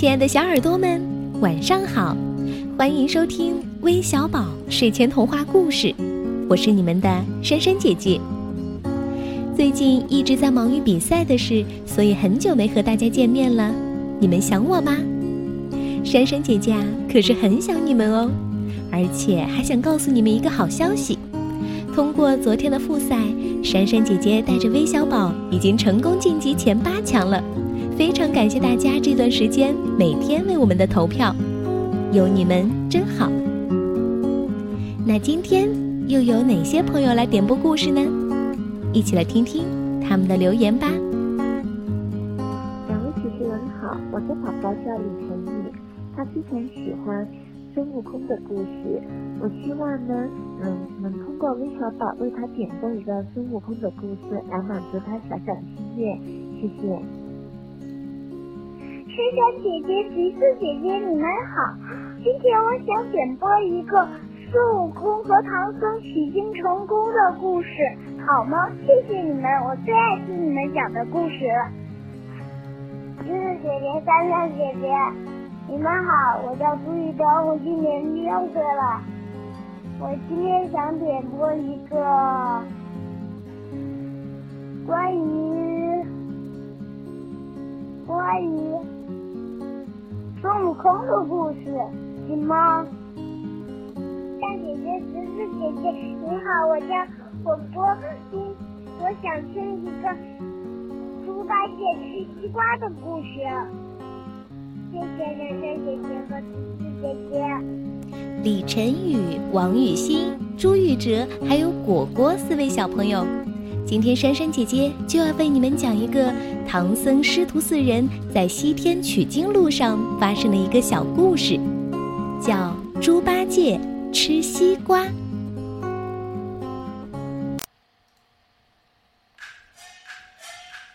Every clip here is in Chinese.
亲爱的小耳朵们，晚上好！欢迎收听微小宝睡前童话故事，我是你们的珊珊姐姐。最近一直在忙于比赛的事，所以很久没和大家见面了。你们想我吗？珊珊姐姐啊，可是很想你们哦，而且还想告诉你们一个好消息：通过昨天的复赛，珊珊姐姐带着微小宝已经成功晋级前八强了。非常感谢大家这段时间每天为我们的投票，有你们真好。那今天又有哪些朋友来点播故事呢？一起来听听他们的留言吧。两位主持人好，我的宝宝叫李晨宇，他非常喜欢孙悟空的故事。我希望呢，嗯，能通过微小宝为他点播一个孙悟空的故事，来满足他小小的心愿。谢谢。珊珊姐姐、橘子姐姐，你们好！今天我想点播一个孙悟空和唐僧取经成功的故事，好吗？谢谢你们，我最爱听你们讲的故事了。橘子姐姐、珊珊姐姐，你们好！我叫朱雨德，我今年六岁了。我今天想点播一个关于关于。孙悟空的故事，行吗？大姐姐、侄子姐姐，你好，我叫我播听，我想听一个猪八戒吃西瓜的故事。谢谢珊珊姐姐和橘子姐姐。李晨宇、王雨欣、朱玉哲还有果果四位小朋友，今天珊珊姐姐就要为你们讲一个。唐僧师徒四人在西天取经路上发生的一个小故事，叫《猪八戒吃西瓜》。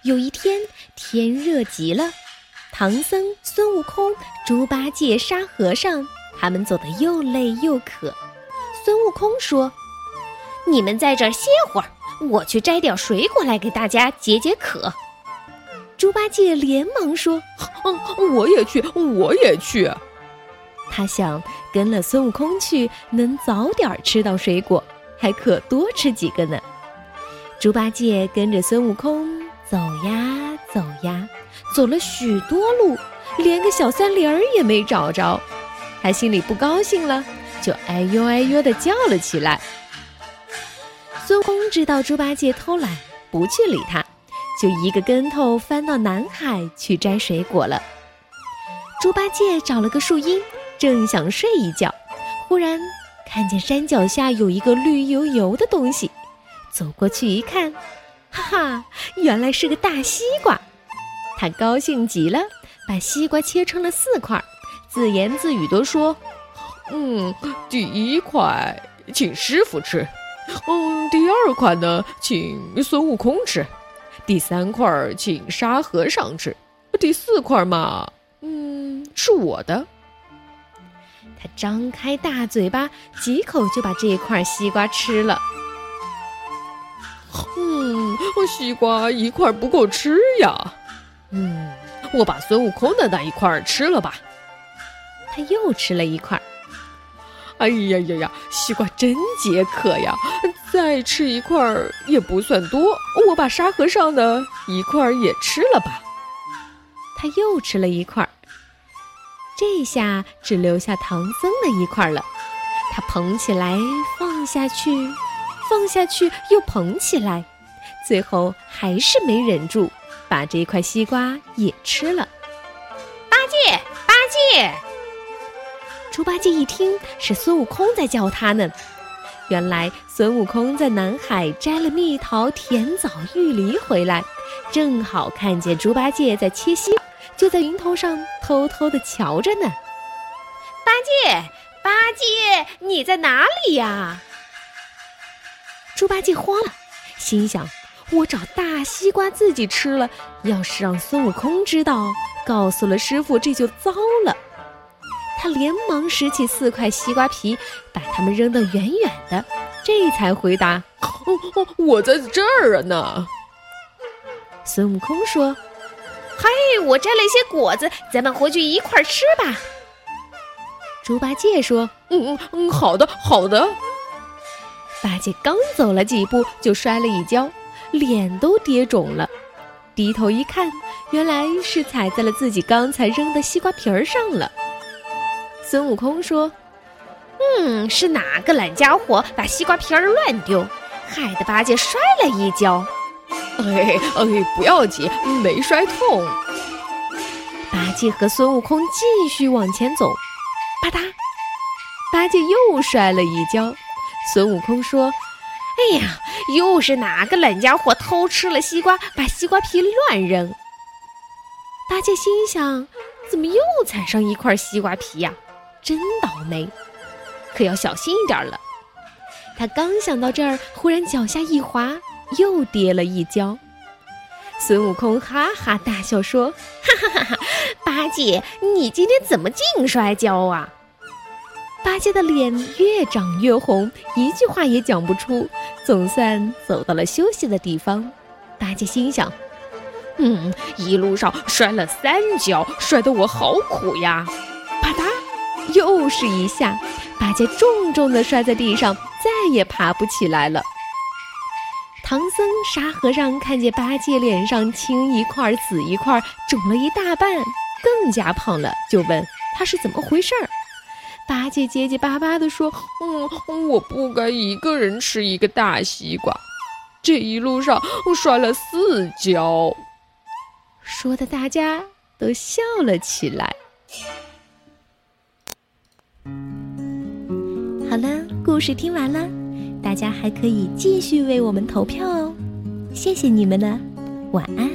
有一天，天热极了，唐僧、孙悟空、猪八戒、沙和尚他们走得又累又渴。孙悟空说：“你们在这儿歇会儿，我去摘点水果来给大家解解渴。”猪八戒连忙说：“嗯，我也去，我也去。”他想跟了孙悟空去，能早点吃到水果，还可多吃几个呢。猪八戒跟着孙悟空走呀走呀，走了许多路，连个小三林儿也没找着。他心里不高兴了，就哎呦哎呦的叫了起来。孙悟空知道猪八戒偷懒，不去理他。就一个跟头翻到南海去摘水果了。猪八戒找了个树荫，正想睡一觉，忽然看见山脚下有一个绿油油的东西，走过去一看，哈哈，原来是个大西瓜。他高兴极了，把西瓜切成了四块，自言自语地说：“嗯，第一块请师傅吃，嗯，第二块呢，请孙悟空吃。”第三块请沙和尚吃，第四块嘛，嗯，是我的。他张开大嘴巴，几口就把这一块西瓜吃了。嗯，西瓜一块不够吃呀。嗯，我把孙悟空的那一块吃了吧。他又吃了一块。哎呀呀呀，西瓜真解渴呀！再吃一块儿也不算多，我把沙和尚的一块儿也吃了吧。他又吃了一块儿，这下只留下唐僧的一块了。他捧起来，放下去，放下去，又捧起来，最后还是没忍住，把这块西瓜也吃了。八戒，八戒！猪八戒一听是孙悟空在叫他呢，原来孙悟空在南海摘了蜜桃、甜枣、玉梨回来，正好看见猪八戒在切西瓜，就在云头上偷偷的瞧着呢。八戒，八戒，你在哪里呀？猪八戒慌了，心想：我找大西瓜自己吃了，要是让孙悟空知道，告诉了师傅，这就糟了。他连忙拾起四块西瓜皮，把它们扔得远远的，这才回答：“我在这儿呢。”孙悟空说：“嗨，我摘了一些果子，咱们回去一块儿吃吧。猪八戒说：“嗯嗯嗯，好的好的。”八戒刚走了几步，就摔了一跤，脸都跌肿了。低头一看，原来是踩在了自己刚才扔的西瓜皮儿上了。孙悟空说：“嗯，是哪个懒家伙把西瓜皮儿乱丢，害得八戒摔了一跤？哎哎，不要紧，没摔痛。”八戒和孙悟空继续往前走，吧嗒，八戒又摔了一跤。孙悟空说。哎呀，又是哪个懒家伙偷吃了西瓜，把西瓜皮乱扔？八戒心想：怎么又踩上一块西瓜皮呀？真倒霉，可要小心一点了。他刚想到这儿，忽然脚下一滑，又跌了一跤。孙悟空哈哈大笑说：“哈哈哈哈！八戒，你今天怎么净摔跤啊？”八戒的脸越长越红，一句话也讲不出。总算走到了休息的地方，八戒心想：“嗯，一路上摔了三跤，摔得我好苦呀！”啪嗒，又是一下，八戒重重的摔在地上，再也爬不起来了。唐僧、沙和尚看见八戒脸上青一块紫一块，肿了一大半，更加胖了，就问他是怎么回事儿。八戒结结巴巴地说：“嗯，我不该一个人吃一个大西瓜，这一路上我摔了四跤。”说的大家都笑了起来。好了，故事听完了，大家还可以继续为我们投票哦，谢谢你们了，晚安。